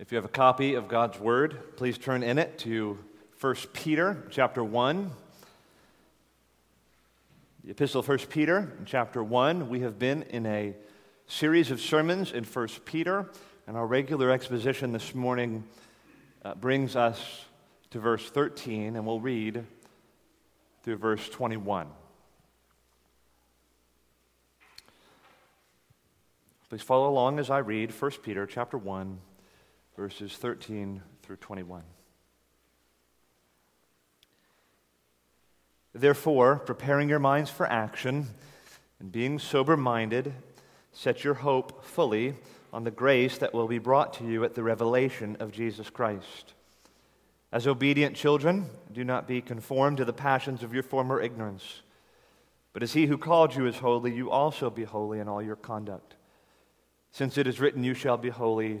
If you have a copy of God's Word, please turn in it to 1 Peter chapter 1. The Epistle of 1 Peter, chapter 1. We have been in a series of sermons in 1 Peter, and our regular exposition this morning uh, brings us to verse 13, and we'll read through verse 21. Please follow along as I read 1 Peter chapter 1 verses 13 through 21. Therefore, preparing your minds for action and being sober minded, set your hope fully on the grace that will be brought to you at the revelation of Jesus Christ. As obedient children, do not be conformed to the passions of your former ignorance. But as he who called you is holy, you also be holy in all your conduct. Since it is written, You shall be holy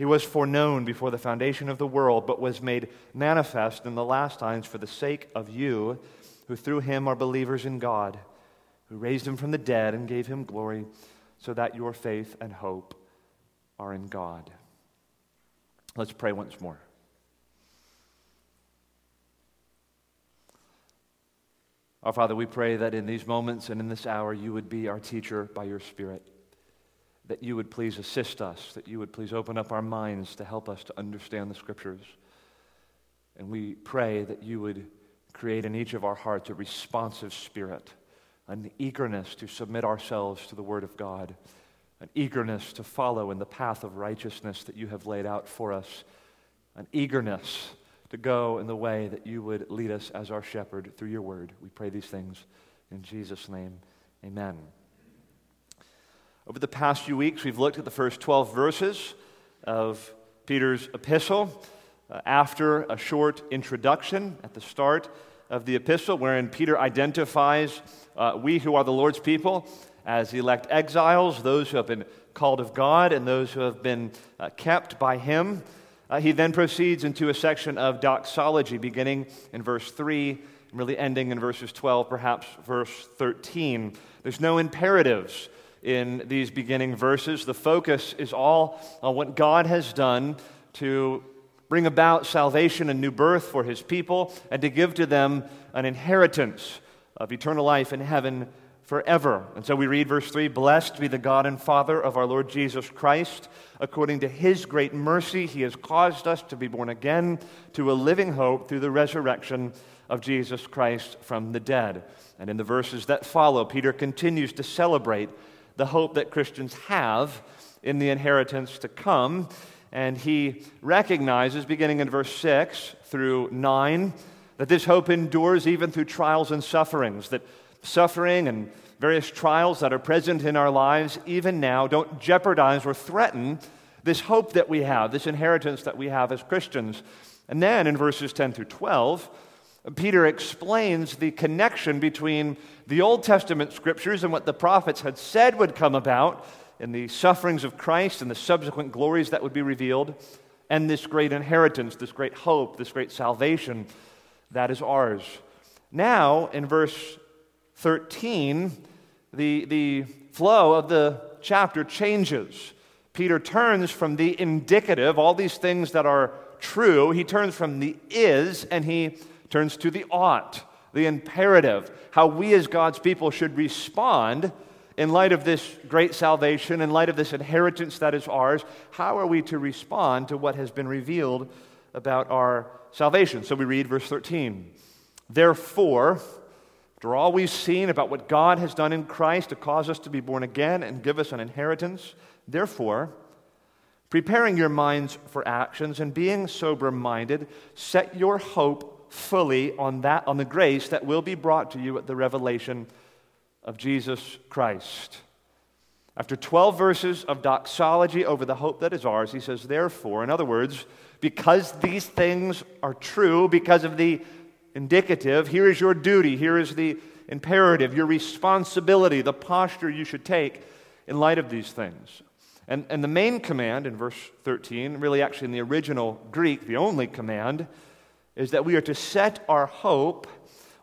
He was foreknown before the foundation of the world, but was made manifest in the last times for the sake of you, who through him are believers in God, who raised him from the dead and gave him glory, so that your faith and hope are in God. Let's pray once more. Our Father, we pray that in these moments and in this hour, you would be our teacher by your Spirit that you would please assist us, that you would please open up our minds to help us to understand the Scriptures. And we pray that you would create in each of our hearts a responsive spirit, an eagerness to submit ourselves to the Word of God, an eagerness to follow in the path of righteousness that you have laid out for us, an eagerness to go in the way that you would lead us as our shepherd through your Word. We pray these things in Jesus' name. Amen. Over the past few weeks, we've looked at the first 12 verses of Peter's epistle. Uh, after a short introduction at the start of the epistle, wherein Peter identifies uh, we who are the Lord's people as elect exiles, those who have been called of God and those who have been uh, kept by Him. Uh, he then proceeds into a section of doxology, beginning in verse 3 and really ending in verses 12, perhaps verse 13. There's no imperatives in these beginning verses. The focus is all on what God has done to bring about salvation and new birth for his people and to give to them an inheritance of eternal life in heaven forever. And so we read verse 3 Blessed be the God and Father of our Lord Jesus Christ. According to his great mercy, he has caused us to be born again to a living hope through the resurrection of Jesus Christ from the dead. And in the verses that follow, Peter continues to celebrate the hope that Christians have in the inheritance to come. And he recognizes, beginning in verse 6 through 9, that this hope endures even through trials and sufferings, that suffering and various trials that are present in our lives, even now, don't jeopardize or threaten this hope that we have, this inheritance that we have as Christians. And then in verses 10 through 12, Peter explains the connection between the Old Testament scriptures and what the prophets had said would come about in the sufferings of Christ and the subsequent glories that would be revealed, and this great inheritance, this great hope, this great salvation that is ours. Now, in verse 13, the, the flow of the chapter changes. Peter turns from the indicative, all these things that are true, he turns from the is and he turns to the ought, the imperative, how we as God's people should respond in light of this great salvation, in light of this inheritance that is ours. How are we to respond to what has been revealed about our salvation? So we read verse 13. Therefore, after all we've seen about what God has done in Christ to cause us to be born again and give us an inheritance, therefore, preparing your minds for actions and being sober minded, set your hope fully on that on the grace that will be brought to you at the revelation of Jesus Christ. After 12 verses of doxology over the hope that is ours, he says, therefore, in other words, because these things are true, because of the indicative. Here is your duty. Here is the imperative, your responsibility, the posture you should take in light of these things. And, and the main command in verse 13, really actually in the original Greek, the only command, is that we are to set our hope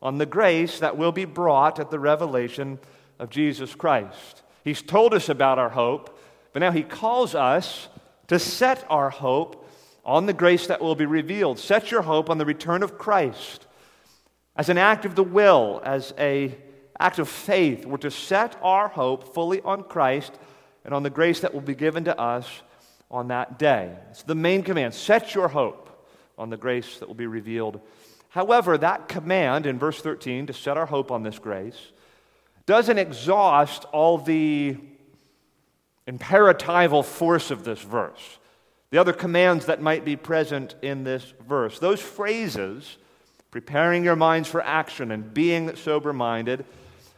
on the grace that will be brought at the revelation of Jesus Christ. He's told us about our hope, but now he calls us to set our hope on the grace that will be revealed. Set your hope on the return of Christ as an act of the will, as an act of faith. We're to set our hope fully on Christ and on the grace that will be given to us on that day. It's the main command. Set your hope on the grace that will be revealed. However, that command in verse 13 to set our hope on this grace doesn't exhaust all the imperatival force of this verse. The other commands that might be present in this verse. Those phrases, preparing your minds for action and being sober minded,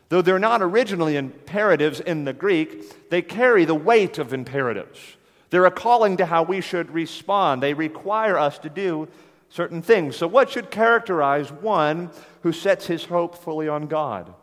though they're not originally imperatives in the Greek, they carry the weight of imperatives. They're a calling to how we should respond. They require us to do certain things. So, what should characterize one who sets his hope fully on God?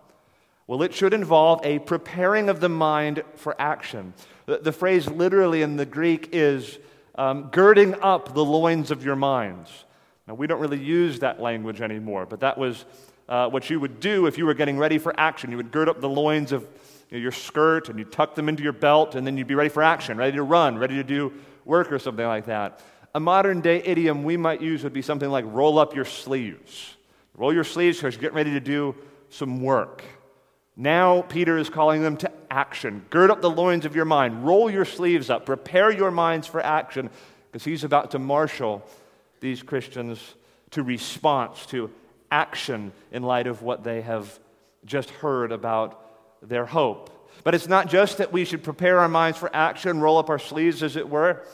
Well, it should involve a preparing of the mind for action. The, the phrase literally in the Greek is um, girding up the loins of your minds. Now, we don't really use that language anymore, but that was uh, what you would do if you were getting ready for action. You would gird up the loins of you know, your skirt and you tuck them into your belt, and then you'd be ready for action, ready to run, ready to do work or something like that. A modern day idiom we might use would be something like roll up your sleeves. Roll your sleeves because you're getting ready to do some work. Now, Peter is calling them to action. Gird up the loins of your mind. Roll your sleeves up. Prepare your minds for action because he's about to marshal these Christians to response, to action in light of what they have just heard about their hope. But it's not just that we should prepare our minds for action, roll up our sleeves, as it were.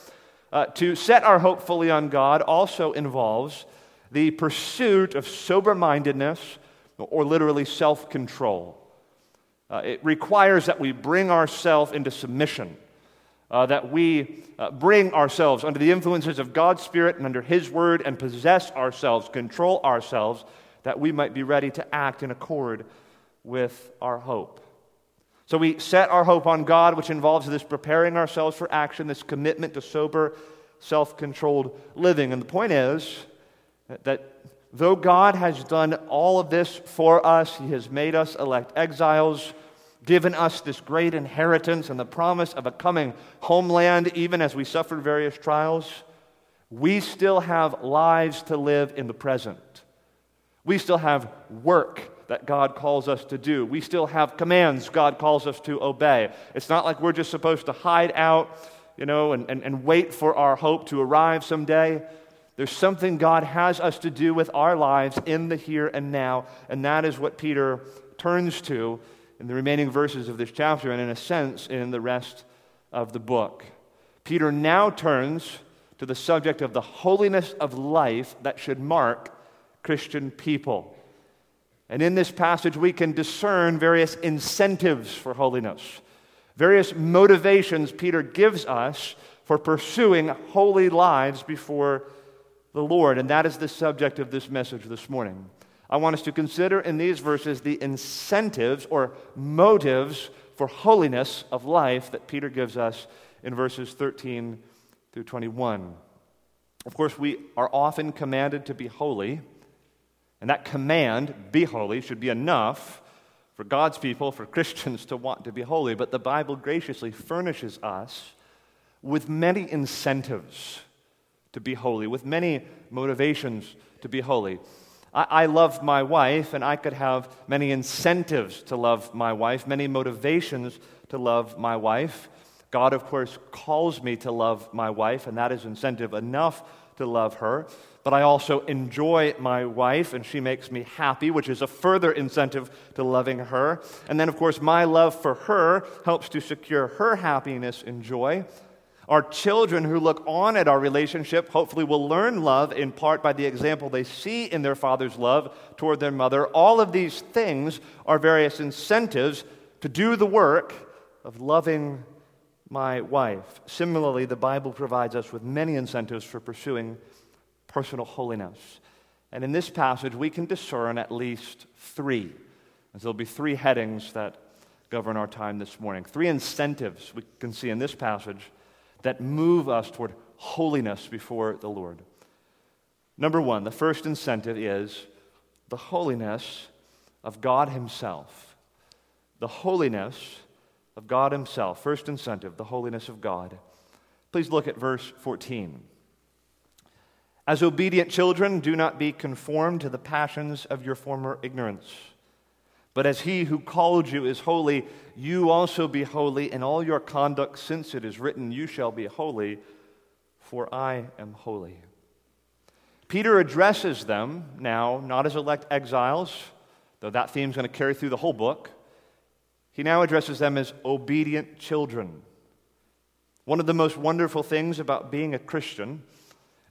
Uh, to set our hope fully on God also involves the pursuit of sober mindedness, or literally self control. Uh, it requires that we bring ourselves into submission, uh, that we uh, bring ourselves under the influences of God's Spirit and under His Word and possess ourselves, control ourselves, that we might be ready to act in accord with our hope. So we set our hope on God, which involves this preparing ourselves for action, this commitment to sober, self controlled living. And the point is that though God has done all of this for us, He has made us elect exiles given us this great inheritance and the promise of a coming homeland, even as we suffered various trials, we still have lives to live in the present. We still have work that God calls us to do. We still have commands God calls us to obey. It's not like we're just supposed to hide out, you know, and, and, and wait for our hope to arrive someday. There's something God has us to do with our lives in the here and now, and that is what Peter turns to in the remaining verses of this chapter and, in a sense, in the rest of the book. Peter now turns to the subject of the holiness of life that should mark Christian people. And in this passage, we can discern various incentives for holiness, various motivations Peter gives us for pursuing holy lives before the Lord. And that is the subject of this message this morning. I want us to consider in these verses the incentives or motives for holiness of life that Peter gives us in verses 13 through 21. Of course, we are often commanded to be holy, and that command, be holy, should be enough for God's people, for Christians to want to be holy. But the Bible graciously furnishes us with many incentives to be holy, with many motivations to be holy. I, I love my wife, and I could have many incentives to love my wife, many motivations to love my wife. God, of course, calls me to love my wife, and that is incentive enough to love her. But I also enjoy my wife, and she makes me happy, which is a further incentive to loving her. And then, of course, my love for her helps to secure her happiness and joy. Our children who look on at our relationship hopefully will learn love in part by the example they see in their father's love toward their mother. All of these things are various incentives to do the work of loving my wife. Similarly, the Bible provides us with many incentives for pursuing personal holiness. And in this passage, we can discern at least three. And there'll be three headings that govern our time this morning. Three incentives we can see in this passage that move us toward holiness before the Lord. Number one, the first incentive is the holiness of God Himself. The holiness of God Himself. First incentive, the holiness of God. Please look at verse 14. As obedient children, do not be conformed to the passions of your former ignorance. But as he who called you is holy, you also be holy in all your conduct, since it is written, You shall be holy, for I am holy. Peter addresses them now not as elect exiles, though that theme is going to carry through the whole book. He now addresses them as obedient children. One of the most wonderful things about being a Christian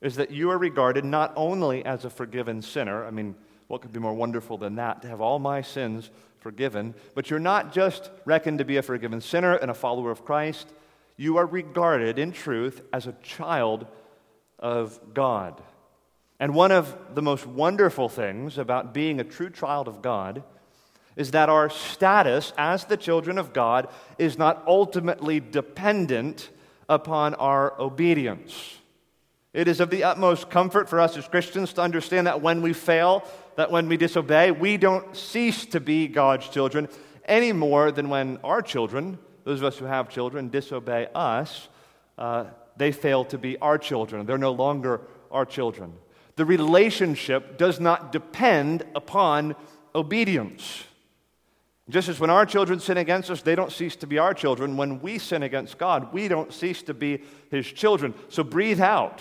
is that you are regarded not only as a forgiven sinner, I mean, what could be more wonderful than that, to have all my sins forgiven, but you're not just reckoned to be a forgiven sinner and a follower of Christ, you are regarded in truth as a child of God. And one of the most wonderful things about being a true child of God is that our status as the children of God is not ultimately dependent upon our obedience. It is of the utmost comfort for us as Christians to understand that when we fail, that when we disobey, we don't cease to be God's children any more than when our children, those of us who have children, disobey us, uh, they fail to be our children. They're no longer our children. The relationship does not depend upon obedience. Just as when our children sin against us, they don't cease to be our children. When we sin against God, we don't cease to be His children. So breathe out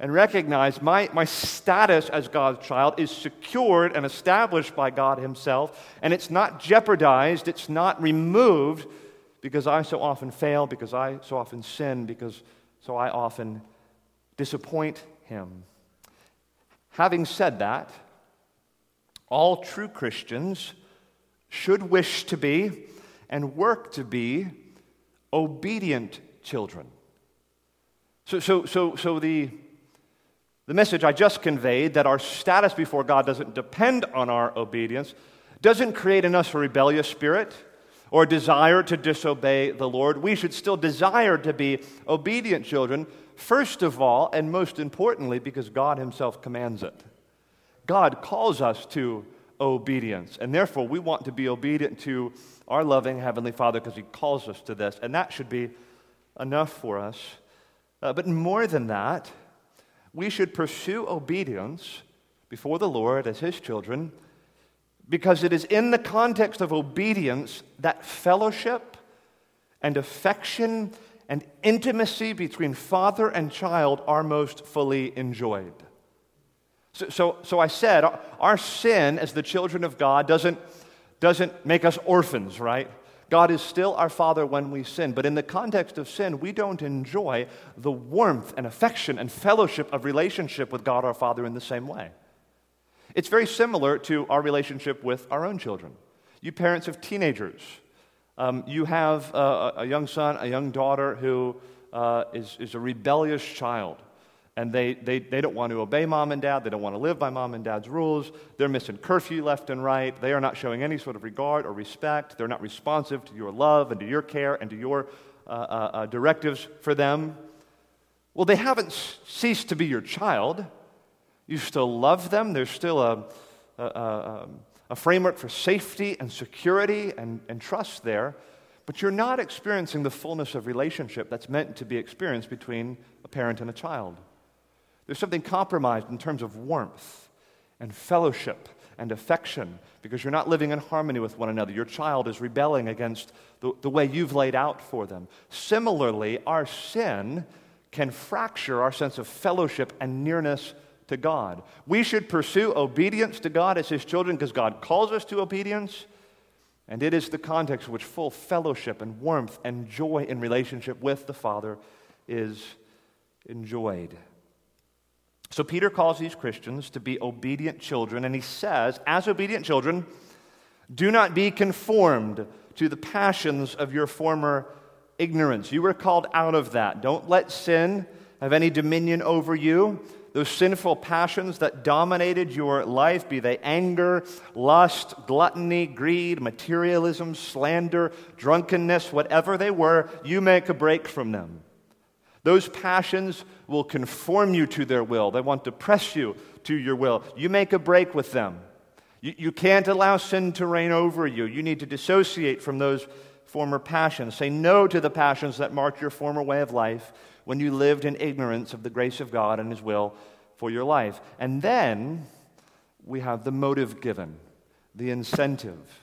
and recognize my, my status as God's child is secured and established by God Himself, and it's not jeopardized, it's not removed because I so often fail, because I so often sin, because so I often disappoint Him. Having said that, all true Christians should wish to be and work to be obedient children. So, so, so, so the the message I just conveyed that our status before God doesn't depend on our obedience doesn't create in us a rebellious spirit or a desire to disobey the Lord. We should still desire to be obedient children, first of all, and most importantly, because God Himself commands it. God calls us to obedience, and therefore we want to be obedient to our loving Heavenly Father because He calls us to this, and that should be enough for us. Uh, but more than that, we should pursue obedience before the Lord as His children because it is in the context of obedience that fellowship and affection and intimacy between father and child are most fully enjoyed. So, so, so I said, our sin as the children of God doesn't, doesn't make us orphans, right? God is still our Father when we sin, but in the context of sin, we don't enjoy the warmth and affection and fellowship of relationship with God our Father in the same way. It's very similar to our relationship with our own children. You parents of teenagers, um, you have a, a, young son, a young daughter who uh, is is a rebellious child and they, they, they don't want to obey mom and dad. They don't want to live by mom and dad's rules. They're missing curfew left and right. They are not showing any sort of regard or respect. They're not responsive to your love and to your care and to your uh, uh, uh directives for them. Well, they haven't ceased to be your child. You still love them. There's still a, a, a, a framework for safety and security and, and trust there. But you're not experiencing the fullness of relationship that's meant to be experienced between a parent and a child. There's something compromised in terms of warmth and fellowship and affection because you're not living in harmony with one another. Your child is rebelling against the, the way you've laid out for them. Similarly, our sin can fracture our sense of fellowship and nearness to God. We should pursue obedience to God as His children because God calls us to obedience. And it is the context in which full fellowship and warmth and joy in relationship with the Father is enjoyed. So Peter calls these Christians to be obedient children, and he says, as obedient children, do not be conformed to the passions of your former ignorance. You were called out of that. Don't let sin have any dominion over you. those sinful passions that dominated your life, be they anger, lust, gluttony, greed, materialism, slander, drunkenness, whatever they were, you make a break from them. Those passions will conform you to their will. They want to press you to your will. You make a break with them. You, you can't allow sin to reign over you. You need to dissociate from those former passions. Say no to the passions that marked your former way of life when you lived in ignorance of the grace of God and His will for your life. And then we have the motive given, the incentive.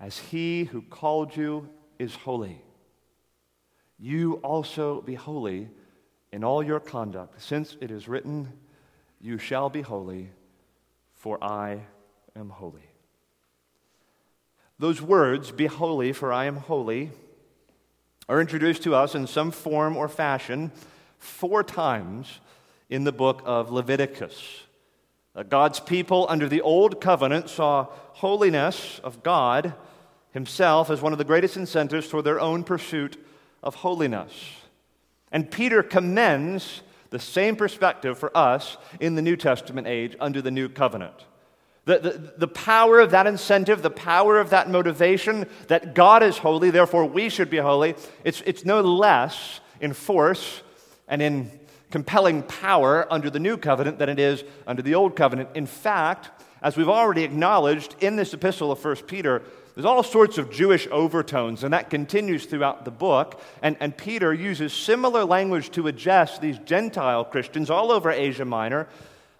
As He who called you is holy, you also be holy in all your conduct, since it is written, You shall be holy, for I am holy. Those words, be holy, for I am holy, are introduced to us in some form or fashion four times in the book of Leviticus. Uh, God's people under the old covenant saw holiness of God himself as one of the greatest incentives for their own pursuit of holiness. And Peter commends the same perspective for us in the New Testament age under the new covenant. The, the, the, power of that incentive, the power of that motivation that God is holy, therefore we should be holy, it's, it's no less in force and in compelling power under the new covenant than it is under the old covenant. In fact, as we've already acknowledged in this epistle of 1 Peter, there's all sorts of Jewish overtones, and that continues throughout the book. And, and Peter uses similar language to address these Gentile Christians all over Asia Minor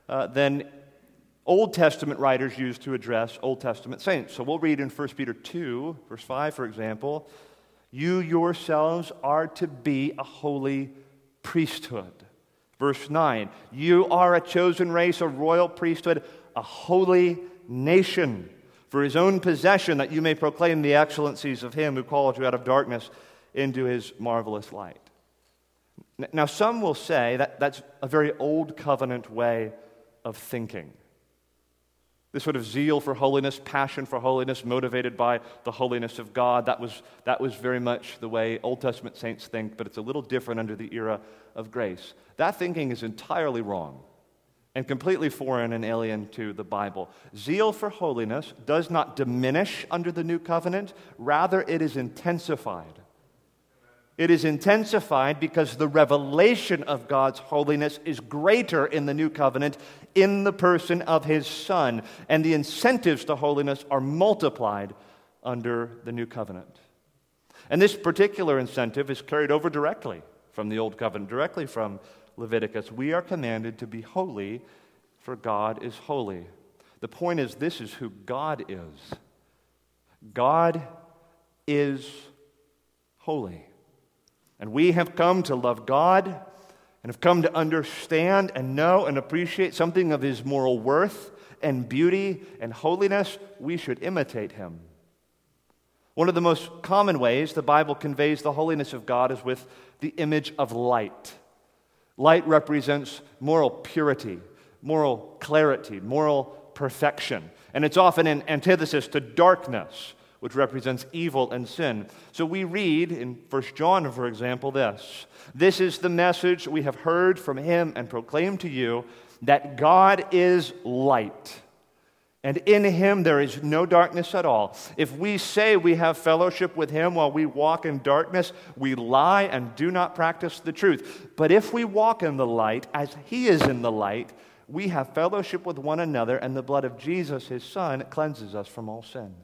uh, than Old Testament writers used to address Old Testament saints. So we'll read in 1 Peter 2, verse 5, for example You yourselves are to be a holy priesthood. Verse 9 You are a chosen race, a royal priesthood, a holy nation, for his own possession, that you may proclaim the excellencies of him who called you out of darkness into his marvelous light. Now, some will say that that's a very old covenant way of thinking. This sort of zeal for holiness, passion for holiness, motivated by the holiness of God, that was, that was very much the way Old Testament saints think, but it's a little different under the era of grace. That thinking is entirely wrong and completely foreign and alien to the Bible. Zeal for holiness does not diminish under the new covenant, rather, it is intensified. It is intensified because the revelation of God's holiness is greater in the new covenant in the person of his Son, and the incentives to holiness are multiplied under the new covenant. And this particular incentive is carried over directly from the old covenant, directly from Leviticus. We are commanded to be holy, for God is holy. The point is, this is who God is. God is holy. And we have come to love God and have come to understand and know and appreciate something of his moral worth and beauty and holiness. We should imitate him. One of the most common ways the Bible conveys the holiness of God is with the image of light. Light represents moral purity, moral clarity, moral perfection. And it's often in antithesis to darkness which represents evil and sin. So we read in 1 John, for example, this This is the message we have heard from him and proclaimed to you that God is light. And in him there is no darkness at all. If we say we have fellowship with him while we walk in darkness, we lie and do not practice the truth. But if we walk in the light, as he is in the light, we have fellowship with one another, and the blood of Jesus, his son, cleanses us from all sin.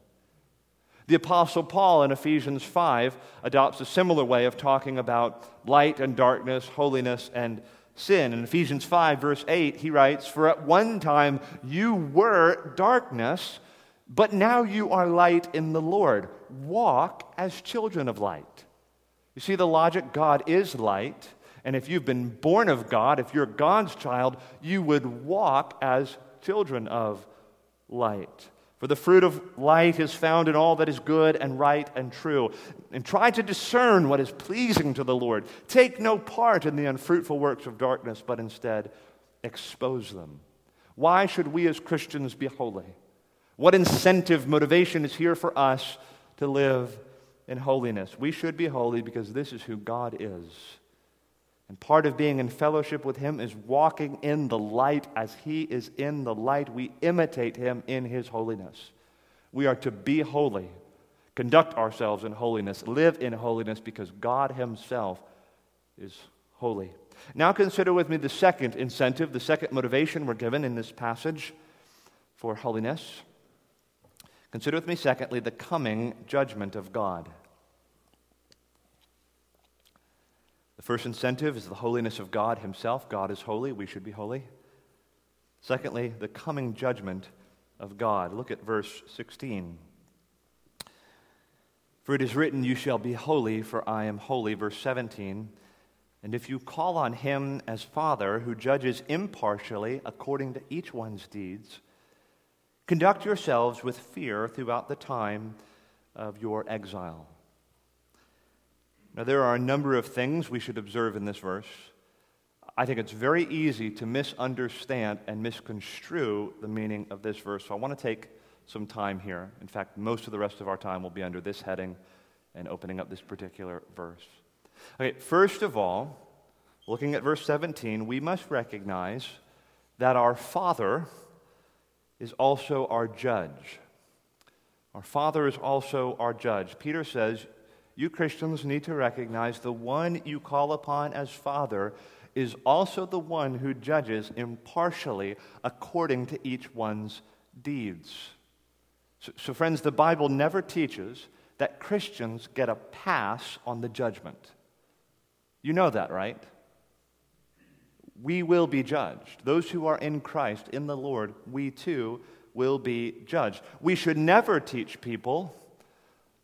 The Apostle Paul in Ephesians 5 adopts a similar way of talking about light and darkness, holiness and sin. In Ephesians 5, verse 8, he writes, For at one time you were darkness, but now you are light in the Lord. Walk as children of light. You see the logic? God is light. And if you've been born of God, if you're God's child, you would walk as children of light. For the fruit of light is found in all that is good and right and true. And try to discern what is pleasing to the Lord. Take no part in the unfruitful works of darkness, but instead expose them. Why should we as Christians be holy? What incentive, motivation is here for us to live in holiness? We should be holy because this is who God is. And part of being in fellowship with Him is walking in the light as He is in the light. We imitate Him in His holiness. We are to be holy, conduct ourselves in holiness, live in holiness because God Himself is holy. Now consider with me the second incentive, the second motivation we're given in this passage for holiness. Consider with me, secondly, the coming judgment of God. The first incentive is the holiness of God Himself. God is holy, we should be holy. Secondly, the coming judgment of God. Look at verse 16. For it is written, You shall be holy, for I am holy. Verse 17. And if you call on him as Father, who judges impartially according to each one's deeds, conduct yourselves with fear throughout the time of your exile. Now, there are a number of things we should observe in this verse. I think it's very easy to misunderstand and misconstrue the meaning of this verse. So I want to take some time here. In fact, most of the rest of our time will be under this heading and opening up this particular verse. Okay, first of all, looking at verse 17, we must recognize that our Father is also our judge. Our Father is also our judge. Peter says, You Christians need to recognize the one you call upon as Father is also the one who judges impartially according to each one's deeds. So, so, friends, the Bible never teaches that Christians get a pass on the judgment. You know that, right? We will be judged. Those who are in Christ, in the Lord, we too will be judged. We should never teach people,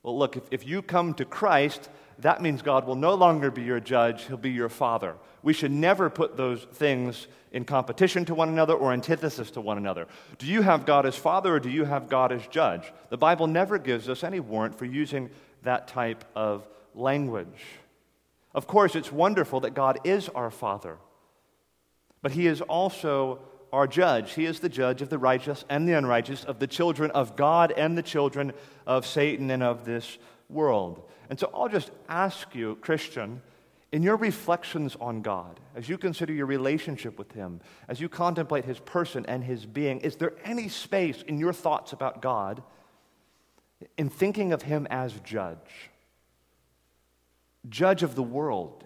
well, look, if, if you come to Christ, that means God will no longer be your judge, He'll be your father. We should never put those things in competition to one another or antithesis to one another. Do you have God as father or do you have God as judge? The Bible never gives us any warrant for using that type of language. Of course, it's wonderful that God is our Father, but He is also our judge. He is the judge of the righteous and the unrighteous, of the children of God and the children of Satan and of this world. And so I'll just ask you, Christian, in your reflections on God, as you consider your relationship with Him, as you contemplate His person and His being, is there any space in your thoughts about God in thinking of Him as judge? judge of the world,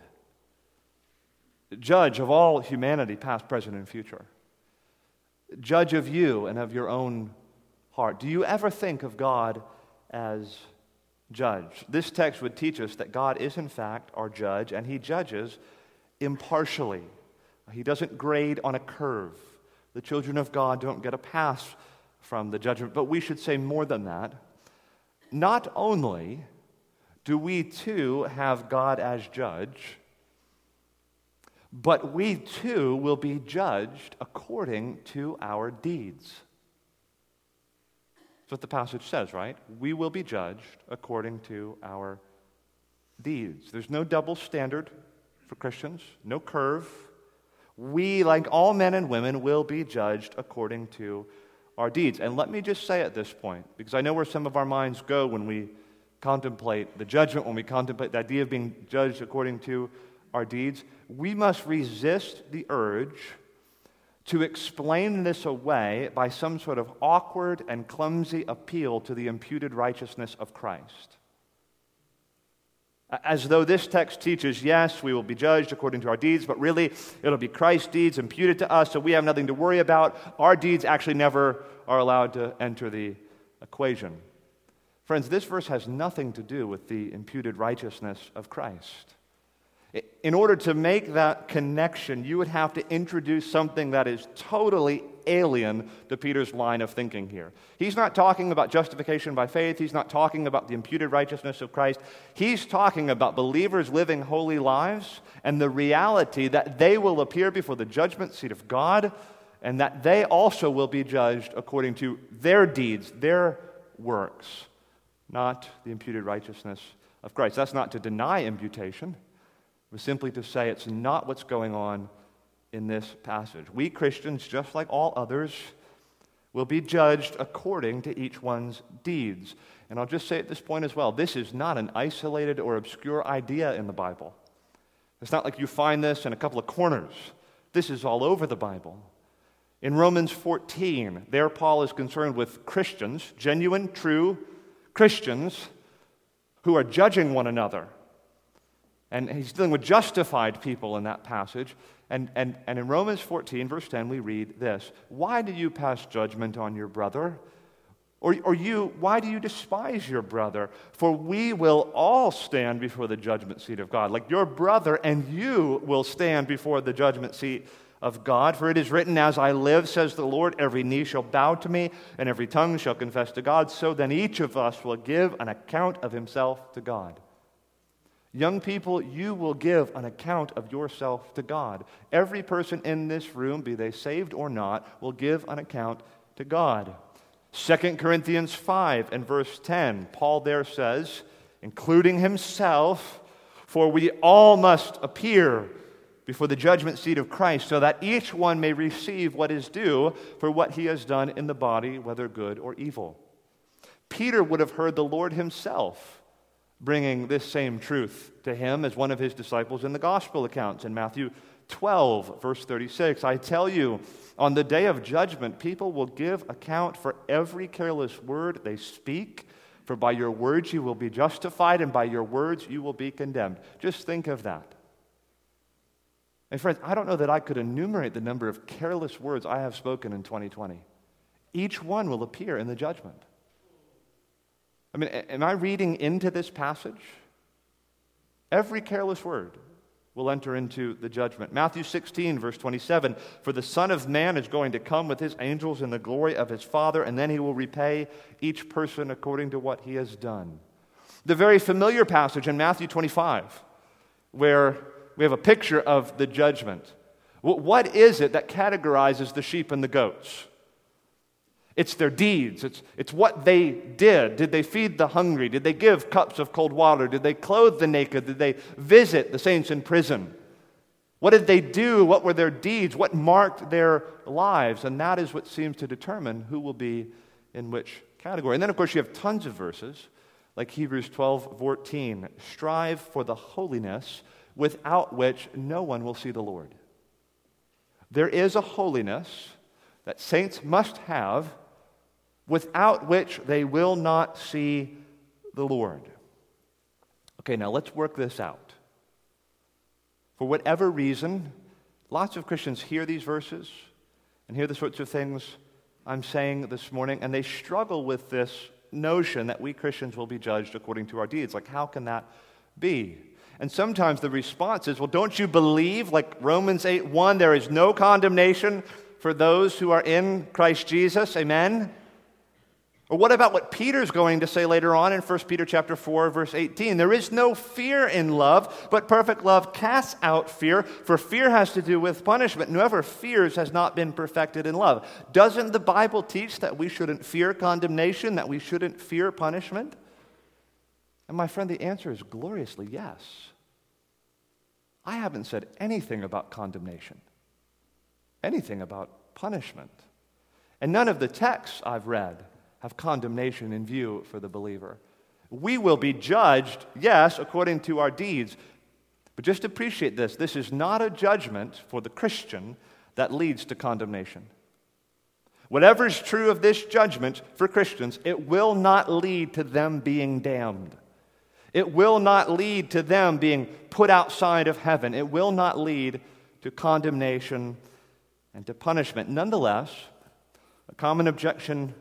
judge of all humanity, past, present, and future, judge of you and of your own heart. Do you ever think of God as judge? This text would teach us that God is, in fact, our judge, and he judges impartially. He doesn't grade on a curve. The children of God don't get a pass from the judgment, but we should say more than that. Not only do we too have God as judge, but we too will be judged according to our deeds. That's what the passage says, right? We will be judged according to our deeds. There's no double standard for Christians, no curve. We, like all men and women, will be judged according to our deeds. And let me just say at this point, because I know where some of our minds go when we contemplate the judgment, when we contemplate the idea of being judged according to our deeds, we must resist the urge to explain this away by some sort of awkward and clumsy appeal to the imputed righteousness of Christ. As though this text teaches, yes, we will be judged according to our deeds, but really it'll be Christ's deeds imputed to us, so we have nothing to worry about. Our deeds actually never are allowed to enter the equation. Friends, this verse has nothing to do with the imputed righteousness of Christ. In order to make that connection, you would have to introduce something that is totally alien to Peter's line of thinking here. He's not talking about justification by faith, he's not talking about the imputed righteousness of Christ. He's talking about believers living holy lives and the reality that they will appear before the judgment seat of God and that they also will be judged according to their deeds, their works not the imputed righteousness of Christ. That's not to deny imputation, but simply to say it's not what's going on in this passage. We Christians, just like all others, will be judged according to each one's deeds. And I'll just say at this point as well this is not an isolated or obscure idea in the Bible. It's not like you find this in a couple of corners. This is all over the Bible. In Romans 14, there Paul is concerned with Christians, genuine, true Christians, who are judging one another. And he's dealing with justified people in that passage. And, and, and in Romans 14, verse 10, we read this Why do you pass judgment on your brother? Or, or you, why do you despise your brother? For we will all stand before the judgment seat of God. Like your brother and you will stand before the judgment seat of God. For it is written, As I live, says the Lord, every knee shall bow to me, and every tongue shall confess to God. So then each of us will give an account of himself to God. Young people, you will give an account of yourself to God. Every person in this room, be they saved or not, will give an account to God. 2 Corinthians 5 and verse 10, Paul there says, including himself, for we all must appear before the judgment seat of Christ, so that each one may receive what is due for what he has done in the body, whether good or evil. Peter would have heard the Lord himself bringing this same truth to him as one of his disciples in the gospel accounts in Matthew 12, verse 36. I tell you, on the day of judgment, people will give account for every careless word they speak. For by your words you will be justified, and by your words you will be condemned. Just think of that. And friends, I don't know that I could enumerate the number of careless words I have spoken in 2020. Each one will appear in the judgment. I mean, am I reading into this passage? Every careless word will enter into the judgment. Matthew 16, verse 27 For the Son of Man is going to come with his angels in the glory of his Father, and then he will repay each person according to what he has done. The very familiar passage in Matthew 25, where we have a picture of the judgment. What is it that categorizes the sheep and the goats? It's their deeds. It's, it's what they did. Did they feed the hungry? Did they give cups of cold water? Did they clothe the naked? Did they visit the saints in prison? What did they do? What were their deeds? What marked their lives? And that is what seems to determine who will be in which category. And then, of course, you have tons of verses like Hebrews 12 14. Strive for the holiness without which no one will see the Lord. There is a holiness that saints must have without which they will not see the Lord. Okay, now let's work this out. For whatever reason, lots of Christians hear these verses and hear the sorts of things I'm saying this morning, and they struggle with this notion that we Christians will be judged according to our deeds. Like, how can that be? And sometimes the response is, well, don't you believe, like Romans 8 1, there is no condemnation for those who are in Christ Jesus? Amen? Or what about what Peter's going to say later on in 1 Peter chapter 4 verse 18? There is no fear in love, but perfect love casts out fear, for fear has to do with punishment. Whoever fears has not been perfected in love. Doesn't the Bible teach that we shouldn't fear condemnation, that we shouldn't fear punishment? And my friend, the answer is gloriously yes. I haven't said anything about condemnation, anything about punishment. And none of the texts I've read have condemnation in view for the believer. We will be judged, yes, according to our deeds. But just appreciate this this is not a judgment for the Christian that leads to condemnation. Whatever is true of this judgment for Christians, it will not lead to them being damned. It will not lead to them being put outside of heaven. It will not lead to condemnation and to punishment. Nonetheless, a common objection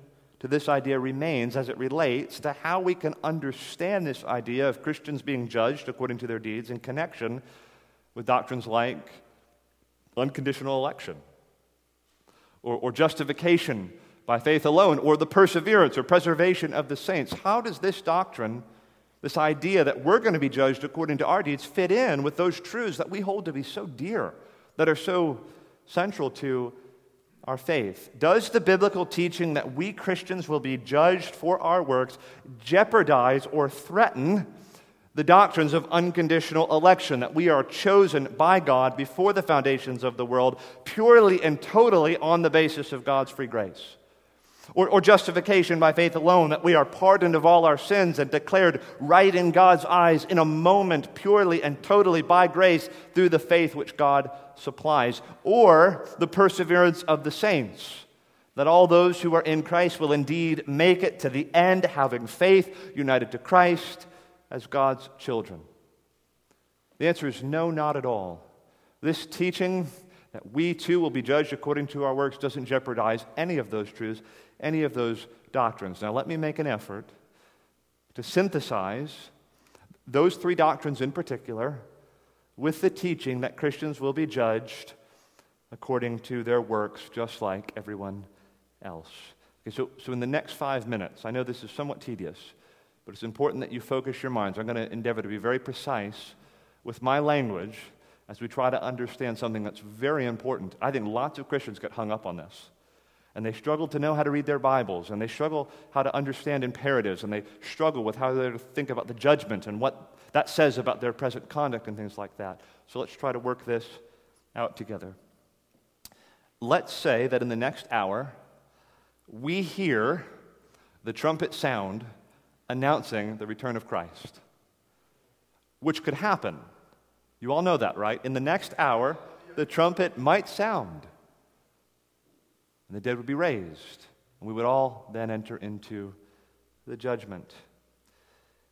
to this idea remains as it relates to how we can understand this idea of Christians being judged according to their deeds in connection with doctrines like unconditional election or, or justification by faith alone or the perseverance or preservation of the saints. How does this doctrine, this idea that we're going to be judged according to our deeds, fit in with those truths that we hold to be so dear, that are so central to our faith? Does the biblical teaching that we Christians will be judged for our works jeopardize or threaten the doctrines of unconditional election, that we are chosen by God before the foundations of the world purely and totally on the basis of God's free grace? Or, or, justification by faith alone, that we are pardoned of all our sins and declared right in God's eyes in a moment, purely and totally by grace through the faith which God supplies. Or the perseverance of the saints, that all those who are in Christ will indeed make it to the end, having faith united to Christ as God's children. The answer is no, not at all. This teaching that we too will be judged according to our works doesn't jeopardize any of those truths any of those doctrines. Now, let me make an effort to synthesize those three doctrines in particular with the teaching that Christians will be judged according to their works, just like everyone else. Okay, so, so, in the next five minutes, I know this is somewhat tedious, but it's important that you focus your minds. I'm going to endeavor to be very precise with my language as we try to understand something that's very important. I think lots of Christians get hung up on this and they struggle to know how to read their Bibles, and they struggle how to understand imperatives, and they struggle with how to think about the judgment and what that says about their present conduct and things like that. So let's try to work this out together. Let's say that in the next hour, we hear the trumpet sound announcing the return of Christ, which could happen. You all know that, right? In the next hour, the trumpet might sound and the dead would be raised, and we would all then enter into the judgment.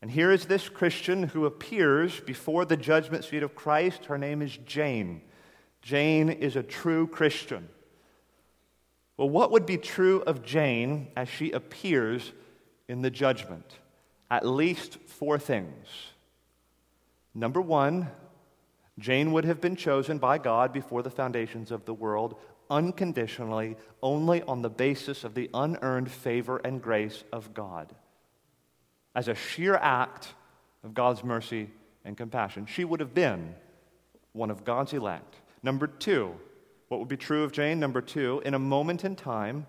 And here is this Christian who appears before the judgment seat of Christ. Her name is Jane. Jane is a true Christian. Well, what would be true of Jane as she appears in the judgment? At least four things. Number one, Jane would have been chosen by God before the foundations of the world unconditionally, only on the basis of the unearned favor and grace of God. As a sheer act of God's mercy and compassion, she would have been one of God's elect. Number two, what would be true of Jane? Number two, in a moment in time,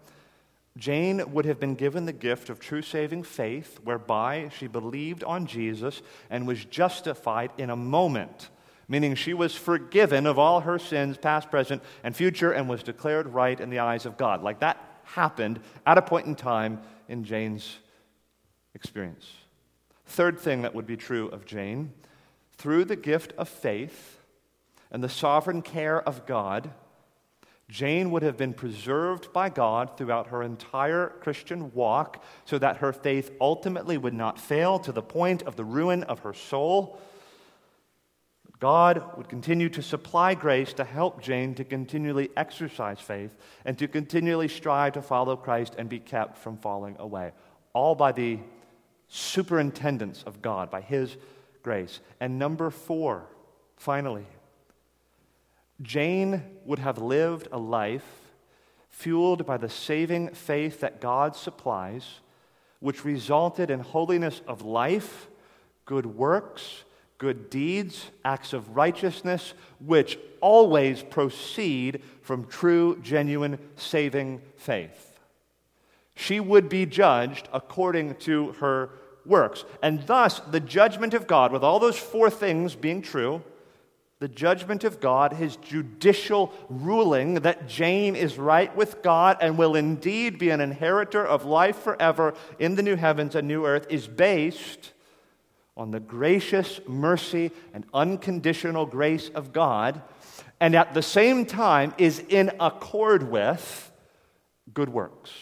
Jane would have been given the gift of true saving faith, whereby she believed on Jesus and was justified in a moment meaning she was forgiven of all her sins, past, present, and future, and was declared right in the eyes of God. Like that happened at a point in time in Jane's experience. Third thing that would be true of Jane through the gift of faith and the sovereign care of God, Jane would have been preserved by God throughout her entire Christian walk so that her faith ultimately would not fail to the point of the ruin of her soul God would continue to supply grace to help Jane to continually exercise faith and to continually strive to follow Christ and be kept from falling away. All by the superintendence of God, by His grace. And number four, finally, Jane would have lived a life fueled by the saving faith that God supplies, which resulted in holiness of life, good works, good deeds, acts of righteousness, which always proceed from true, genuine, saving faith. She would be judged according to her works. And thus, the judgment of God, with all those four things being true, the judgment of God, his judicial ruling that Jane is right with God and will indeed be an inheritor of life forever in the new heavens and new earth, is based on the gracious mercy and unconditional grace of God, and at the same time is in accord with good works.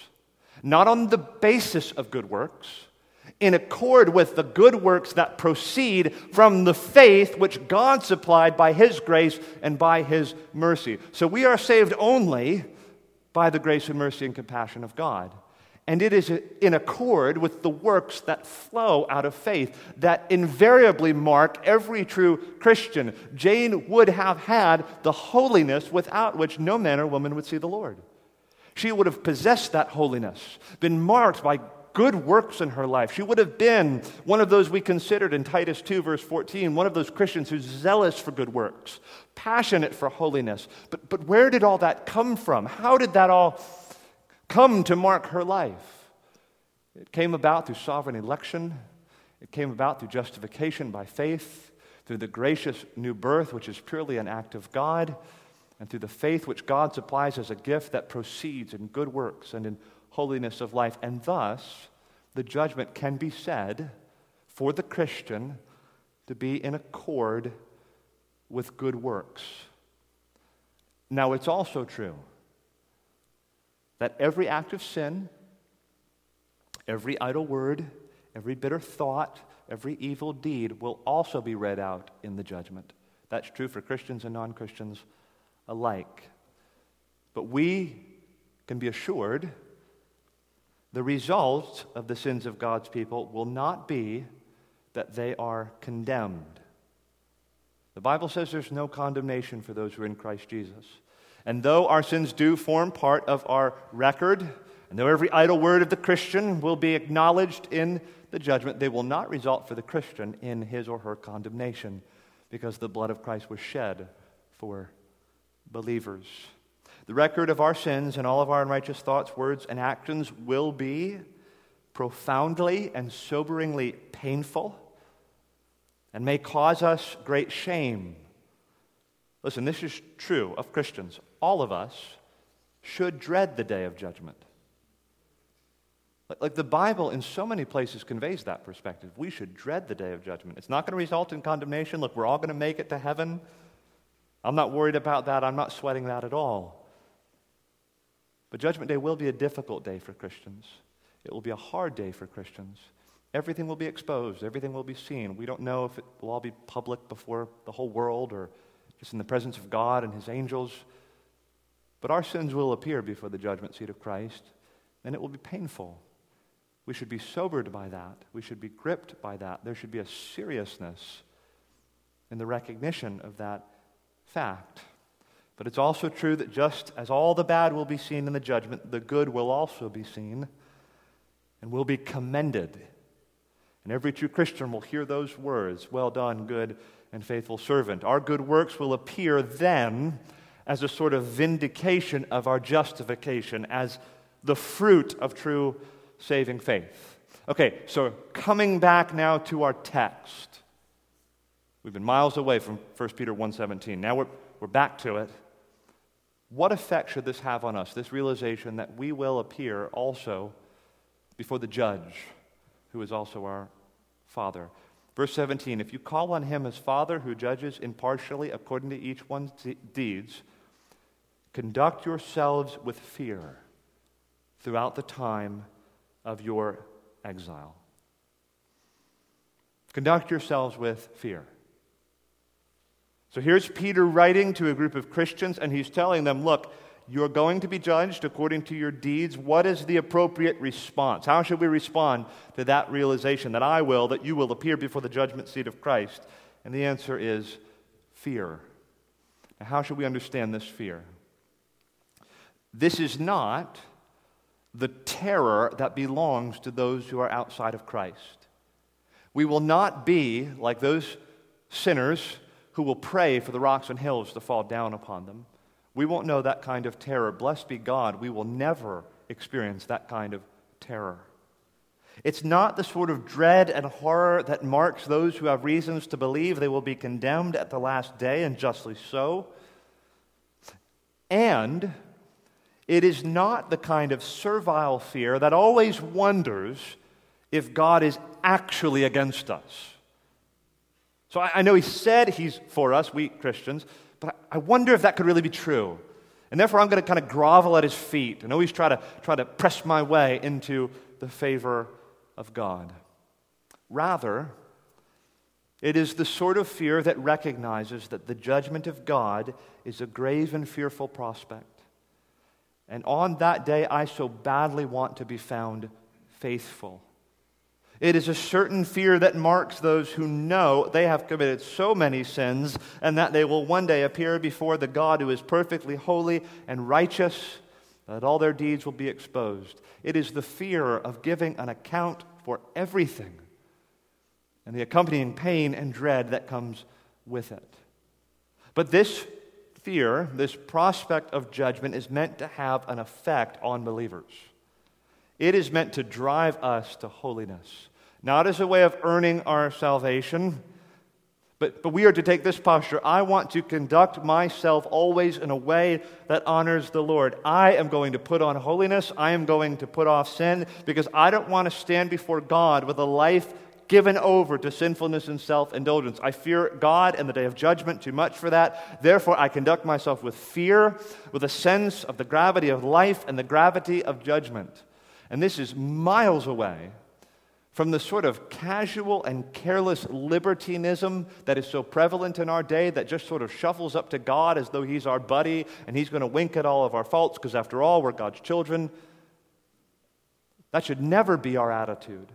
Not on the basis of good works, in accord with the good works that proceed from the faith which God supplied by His grace and by His mercy. So we are saved only by the grace and mercy and compassion of God. And it is in accord with the works that flow out of faith that invariably mark every true Christian. Jane would have had the holiness without which no man or woman would see the Lord. She would have possessed that holiness, been marked by good works in her life. She would have been one of those we considered in Titus 2, verse 14, one of those Christians who's zealous for good works, passionate for holiness. But, but where did all that come from? How did that all come to mark her life. It came about through sovereign election, it came about through justification by faith, through the gracious new birth, which is purely an act of God, and through the faith which God supplies as a gift that proceeds in good works and in holiness of life. And thus, the judgment can be said for the Christian to be in accord with good works. Now, it's also true that every act of sin, every idle word, every bitter thought, every evil deed will also be read out in the judgment. That's true for Christians and non Christians alike. But we can be assured the result of the sins of God's people will not be that they are condemned. The Bible says there's no condemnation for those who are in Christ Jesus. And though our sins do form part of our record, and though every idle word of the Christian will be acknowledged in the judgment, they will not result for the Christian in his or her condemnation because the blood of Christ was shed for believers. The record of our sins and all of our unrighteous thoughts, words, and actions will be profoundly and soberingly painful and may cause us great shame. Listen, this is true of Christians. All of us should dread the day of judgment. Like the Bible, in so many places, conveys that perspective. We should dread the day of judgment. It's not going to result in condemnation. Look, we're all going to make it to heaven. I'm not worried about that. I'm not sweating that at all. But Judgment Day will be a difficult day for Christians. It will be a hard day for Christians. Everything will be exposed, everything will be seen. We don't know if it will all be public before the whole world or just in the presence of God and His angels. But our sins will appear before the judgment seat of Christ, and it will be painful. We should be sobered by that. We should be gripped by that. There should be a seriousness in the recognition of that fact. But it's also true that just as all the bad will be seen in the judgment, the good will also be seen and will be commended. And every true Christian will hear those words Well done, good and faithful servant. Our good works will appear then as a sort of vindication of our justification, as the fruit of true saving faith. Okay, so coming back now to our text. We've been miles away from 1 Peter 1:17. Now we're, we're back to it. What effect should this have on us? This realization that we will appear also before the judge, who is also our Father. Verse 17 If you call on him as Father who judges impartially according to each one's deeds, conduct yourselves with fear throughout the time of your exile. Conduct yourselves with fear. So here's Peter writing to a group of Christians, and he's telling them, Look, you're going to be judged according to your deeds. What is the appropriate response? How should we respond to that realization that I will, that you will appear before the judgment seat of Christ? And the answer is fear. Now, how should we understand this fear? This is not the terror that belongs to those who are outside of Christ. We will not be like those sinners who will pray for the rocks and hills to fall down upon them. We won't know that kind of terror. Blessed be God, we will never experience that kind of terror. It's not the sort of dread and horror that marks those who have reasons to believe they will be condemned at the last day, and justly so. And it is not the kind of servile fear that always wonders if God is actually against us. So I, know he said he's for us, we Christians, but I, wonder if that could really be true. And therefore, I'm going to kind of grovel at his feet and always try to, try to press my way into the favor of God. Rather, it is the sort of fear that recognizes that the judgment of God is a grave and fearful prospect. And on that day, I so badly want to be found faithful. It is a certain fear that marks those who know they have committed so many sins and that they will one day appear before the God who is perfectly holy and righteous, that all their deeds will be exposed. It is the fear of giving an account for everything and the accompanying pain and dread that comes with it. But this fear, this prospect of judgment, is meant to have an effect on believers. It is meant to drive us to holiness, not as a way of earning our salvation, But, but we are to take this posture. I want to conduct myself always in a way that honors the Lord. I am going to put on holiness. I am going to put off sin because I don't want to stand before God with a life given over to sinfulness and self indulgence. I fear God and the day of judgment too much for that. Therefore, I conduct myself with fear, with a sense of the gravity of life and the gravity of judgment. And this is miles away from the sort of casual and careless libertinism that is so prevalent in our day that just sort of shuffles up to God as though He's our buddy and He's going to wink at all of our faults because, after all, we're God's children. That should never be our attitude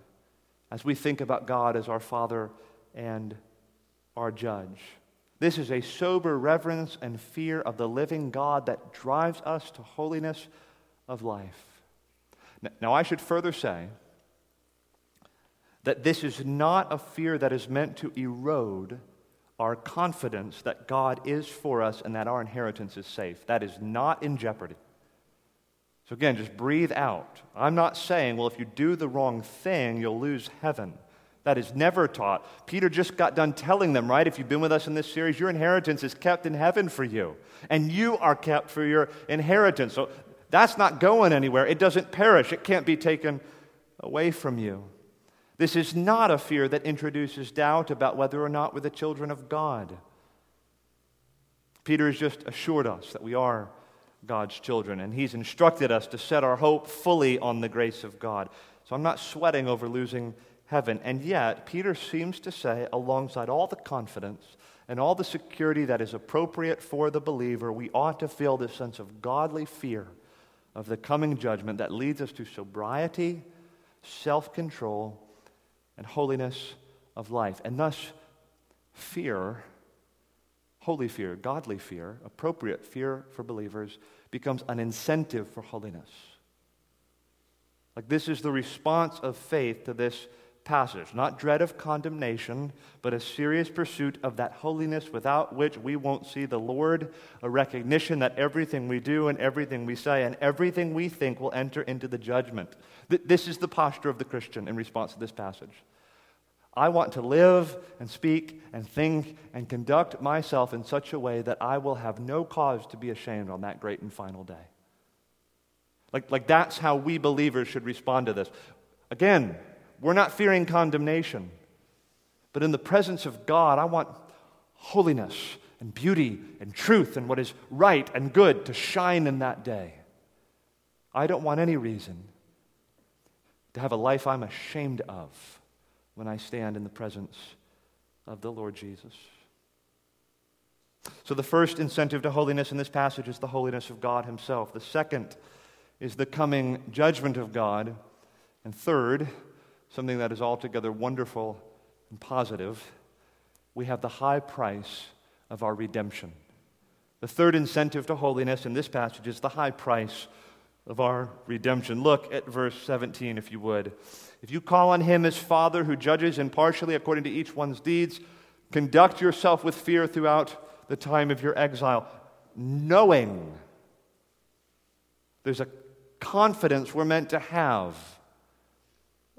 as we think about God as our Father and our Judge. This is a sober reverence and fear of the living God that drives us to holiness of life. Now, I should further say, that this is not a fear that is meant to erode our confidence that God is for us and that our inheritance is safe. That is not in jeopardy. So, again, just breathe out. I'm not saying, well, if you do the wrong thing, you'll lose heaven. That is never taught. Peter just got done telling them, right? If you've been with us in this series, your inheritance is kept in heaven for you, and you are kept for your inheritance. So, that's not going anywhere. It doesn't perish, it can't be taken away from you. This is not a fear that introduces doubt about whether or not we're the children of God. Peter has just assured us that we are God's children, and he's instructed us to set our hope fully on the grace of God. So I'm not sweating over losing heaven. And yet, Peter seems to say, alongside all the confidence and all the security that is appropriate for the believer, we ought to feel this sense of godly fear of the coming judgment that leads us to sobriety, self control, and holiness of life. And thus, fear, holy fear, godly fear, appropriate fear for believers, becomes an incentive for holiness. Like, this is the response of faith to this passage. Not dread of condemnation, but a serious pursuit of that holiness without which we won't see the Lord, a recognition that everything we do and everything we say and everything we think will enter into the judgment. This is the posture of the Christian in response to this passage. I want to live and speak and think and conduct myself in such a way that I will have no cause to be ashamed on that great and final day. Like, like that's how we believers should respond to this. Again, we're not fearing condemnation, but in the presence of God, I want holiness and beauty and truth and what is right and good to shine in that day. I don't want any reason to have a life I'm ashamed of when I stand in the presence of the Lord Jesus. So, the first incentive to holiness in this passage is the holiness of God Himself. The second is the coming judgment of God. And third, something that is altogether wonderful and positive, we have the high price of our redemption. The third incentive to holiness in this passage is the high price of our redemption. Look at verse 17, if you would. If you call on him as Father who judges impartially according to each one's deeds, conduct yourself with fear throughout the time of your exile, knowing there's a confidence we're meant to have,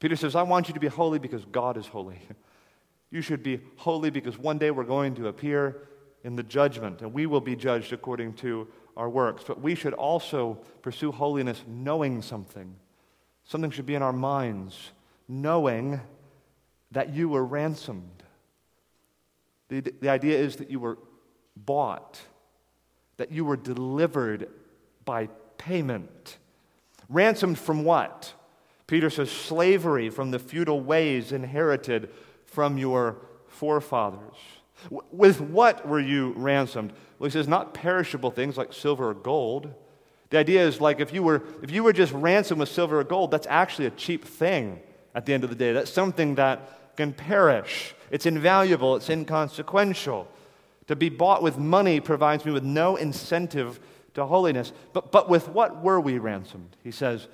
Peter says, I want you to be holy because God is holy. You should be holy because one day we're going to appear in the judgment, and we will be judged according to our works, but we should also pursue holiness knowing something. Something should be in our minds, knowing that you were ransomed. The, the idea is that you were bought, that you were delivered by payment. Ransomed from what? Peter says, slavery from the futile ways inherited from your forefathers. With what were you ransomed? Well, he says, not perishable things like silver or gold. The idea is like if you were, if you were just ransomed with silver or gold, that's actually a cheap thing at the end of the day. That's something that can perish. It's invaluable, it's inconsequential. To be bought with money provides me with no incentive to holiness. But, but with what were we ransomed? He says,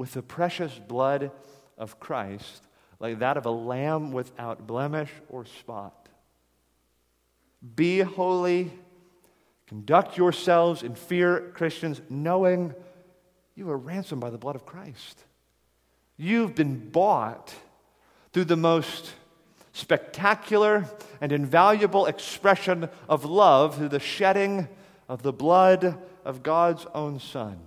with the precious blood of Christ, like that of a lamb without blemish or spot. Be holy. Conduct yourselves in fear, Christians, knowing you are ransomed by the blood of Christ. You've been bought through the most spectacular and invaluable expression of love through the shedding of the blood of God's own Son.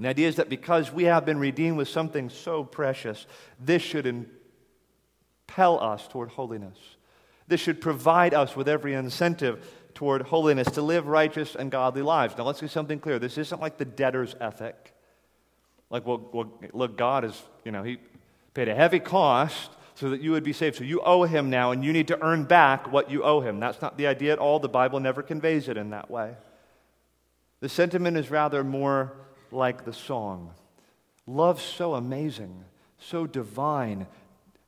And the idea is that because we have been redeemed with something so precious, this should impel us toward holiness. This should provide us with every incentive toward holiness to live righteous and godly lives. Now, let's get something clear. This isn't like the debtor's ethic. Like, well, well look, God is, you know, He paid a heavy cost so that you would be saved. So you owe Him now, and you need to earn back what you owe Him. That's not the idea at all. The Bible never conveys it in that way. The sentiment is rather more like the song Love so amazing, so divine,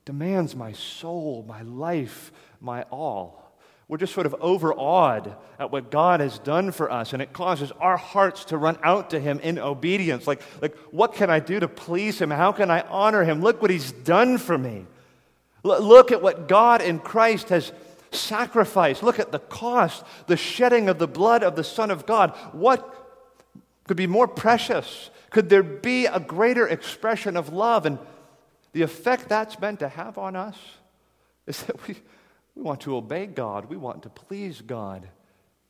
demands my soul, my life, my all. We're just sort of overawed at what God has done for us, and it causes our hearts to run out to Him in obedience. Like, like what can I do to please Him? How can I honor Him? Look what He's done for me. L- look at what God in Christ has sacrificed. Look at the cost, the shedding of the blood of the Son of God. What could be more precious? Could there be a greater expression of love? And the effect that's meant to have on us is that we, we want to obey God, we want to please God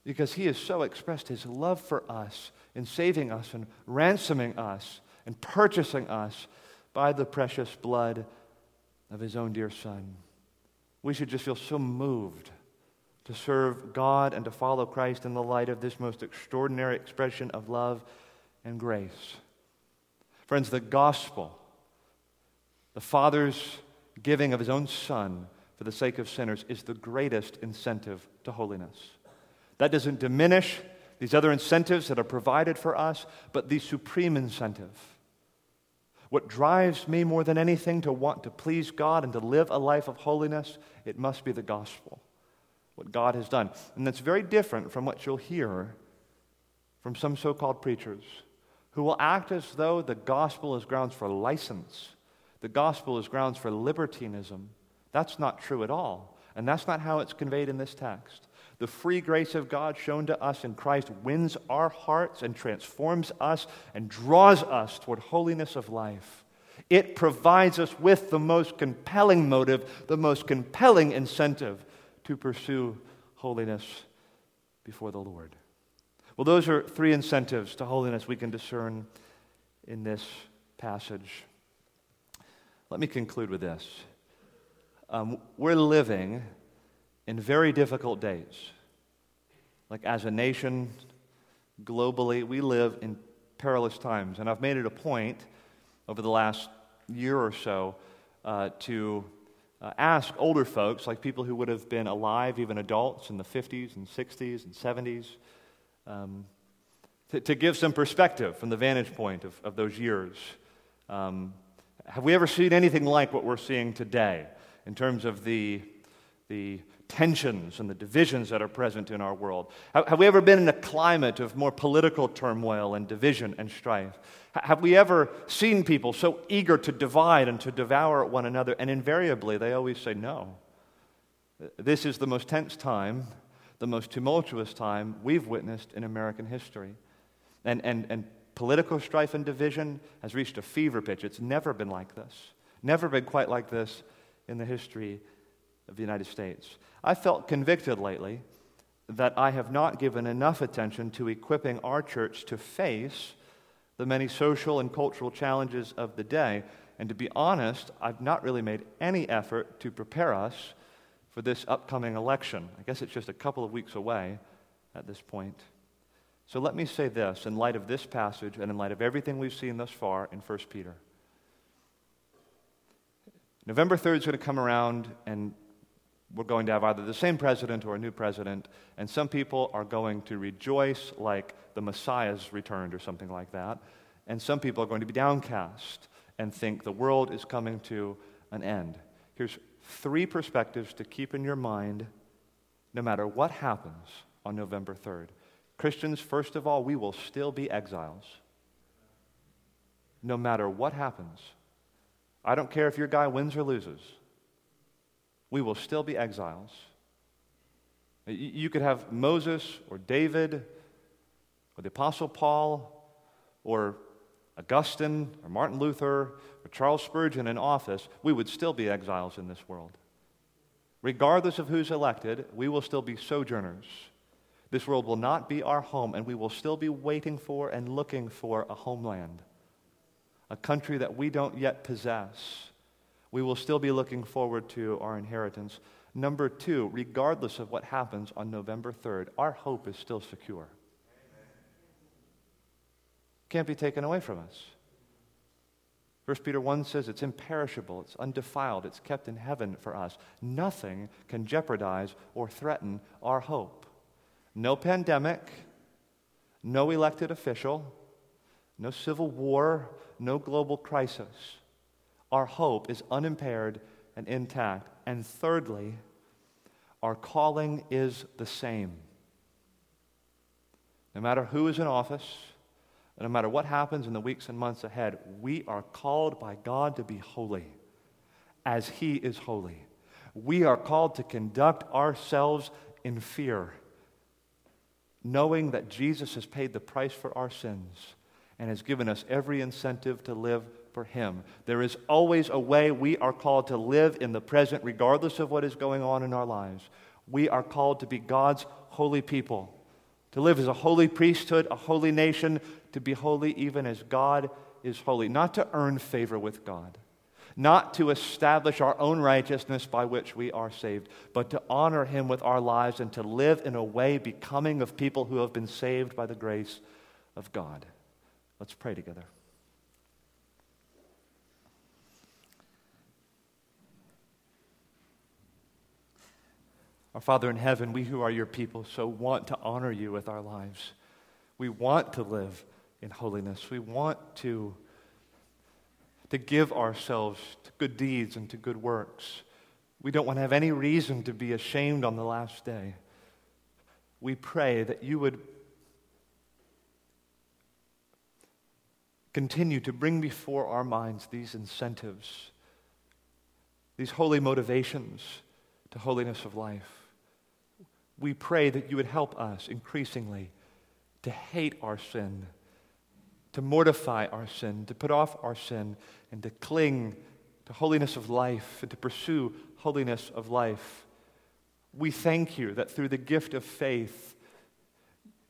because He has so expressed His love for us in saving us and ransoming us and purchasing us by the precious blood of His own dear Son. We should just feel so moved to serve God and to follow Christ in the light of this most extraordinary expression of love and grace. Friends, the gospel, the Father's giving of his own Son for the sake of sinners, is the greatest incentive to holiness. That doesn't diminish these other incentives that are provided for us, but the supreme incentive. What drives me more than anything to want to please God and to live a life of holiness, it must be the gospel what God has done. And that's very different from what you'll hear from some so called preachers who will act as though the gospel is grounds for license, the gospel is grounds for libertinism. That's not true at all. And that's not how it's conveyed in this text. The free grace of God shown to us in Christ wins our hearts and transforms us and draws us toward holiness of life. It provides us with the most compelling motive, the most compelling incentive to pursue holiness before the Lord. Well, those are three incentives to holiness we can discern in this passage. Let me conclude with this. Um, we're living in very difficult days. Like, as a nation, globally, we live in perilous times. And I've made it a point over the last year or so uh, to uh, ask older folks, like people who would have been alive, even adults in the 50s and 60s and 70s, um, to, to, give some perspective from the vantage point of, of those years. Um, have we ever seen anything like what we're seeing today in terms of the, the tensions and the divisions that are present in our world? Have, have we ever been in a climate of more political turmoil and division and strife? Have we ever seen people so eager to divide and to devour one another? And invariably, they always say no. This is the most tense time, the most tumultuous time we've witnessed in American history. And, and, and political strife and division has reached a fever pitch. It's never been like this, never been quite like this in the history of the United States. I felt convicted lately that I have not given enough attention to equipping our church to face the many social and cultural challenges of the day. And to be honest, I've not really made any effort to prepare us for this upcoming election. I guess it's just a couple of weeks away at this point. So let me say this in light of this passage and in light of everything we've seen thus far in 1 Peter. November 3rd is going to come around, and we're going to have either the same president or a new president, and some people are going to rejoice like the Messiah's returned or something like that, and some people are going to be downcast and think the world is coming to an end. Here's three perspectives to keep in your mind no matter what happens on November 3rd. Christians, first of all, we will still be exiles. No matter what happens. I don't care if your guy wins or loses. We will still be exiles. You could have Moses or David or the Apostle Paul or Augustine or Martin Luther or Charles Spurgeon in office, we would still be exiles in this world. Regardless of who's elected, we will still be sojourners. This world will not be our home, and we will still be waiting for and looking for a homeland, a country that we don't yet possess. We will still be looking forward to our inheritance. Number two, regardless of what happens on November 3rd, our hope is still secure. Can't be taken away from us. 1 Peter 1 says it's imperishable, it's undefiled, it's kept in heaven for us. Nothing can jeopardize or threaten our hope. No pandemic, no elected official, no civil war, no global crisis. Our hope is unimpaired and intact. And thirdly, our calling is the same. No matter who is in office, no matter what happens in the weeks and months ahead, we are called by God to be holy as He is holy. We are called to conduct ourselves in fear, knowing that Jesus has paid the price for our sins and has given us every incentive to live for Him. There is always a way we are called to live in the present, regardless of what is going on in our lives. We are called to be God's holy people, to live as a holy priesthood, a holy nation, to be holy even as God is holy, not to earn favor with God. Not to establish our own righteousness by which we are saved, but to honor Him with our lives and to live in a way becoming of people who have been saved by the grace of God. Let's pray together. Our Father in heaven, we who are your people so want to honor you with our lives. We want to live in holiness. We want to, to give ourselves to good deeds and to good works. We don't want to have any reason to be ashamed on the last day. We pray that you would continue to bring before our minds these incentives, these holy motivations to holiness of life we pray that you would help us increasingly to hate our sin, to mortify our sin, to put off our sin, and to cling to holiness of life and to pursue holiness of life. We thank you that through the gift of faith,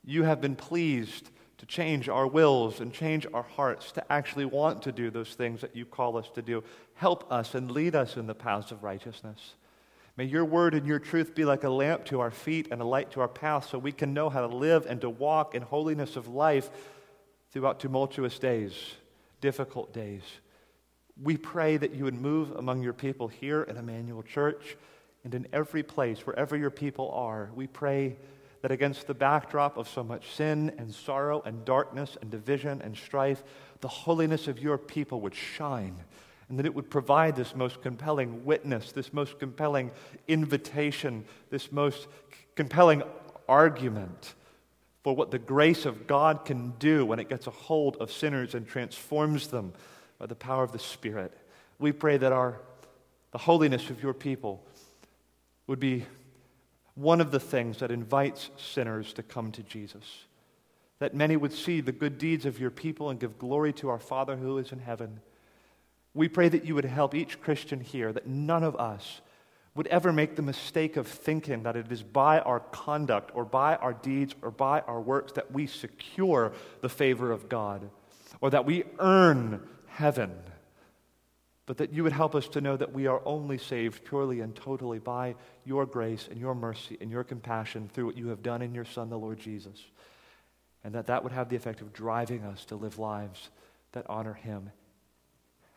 you have been pleased to change our wills and change our hearts to actually want to do those things that you call us to do. Help us and lead us in the paths of righteousness. May your word and your truth be like a lamp to our feet and a light to our path so we can know how to live and to walk in holiness of life throughout tumultuous days, difficult days. We pray that you would move among your people here at Emmanuel Church and in every place, wherever your people are. We pray that against the backdrop of so much sin and sorrow and darkness and division and strife, the holiness of your people would shine and that it would provide this most compelling witness, this most compelling invitation, this most compelling argument for what the grace of God can do when it gets a hold of sinners and transforms them by the power of the Spirit. We pray that our, the holiness of your people would be one of the things that invites sinners to come to Jesus. That many would see the good deeds of your people and give glory to our Father who is in heaven. We pray that you would help each Christian here, that none of us would ever make the mistake of thinking that it is by our conduct or by our deeds or by our works that we secure the favor of God or that we earn heaven, but that you would help us to know that we are only saved purely and totally by your grace and your mercy and your compassion through what you have done in your Son, the Lord Jesus, and that that would have the effect of driving us to live lives that honor him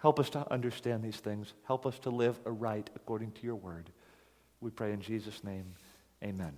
Help us to understand these things. Help us to live aright according to your word. We pray in Jesus' name. Amen.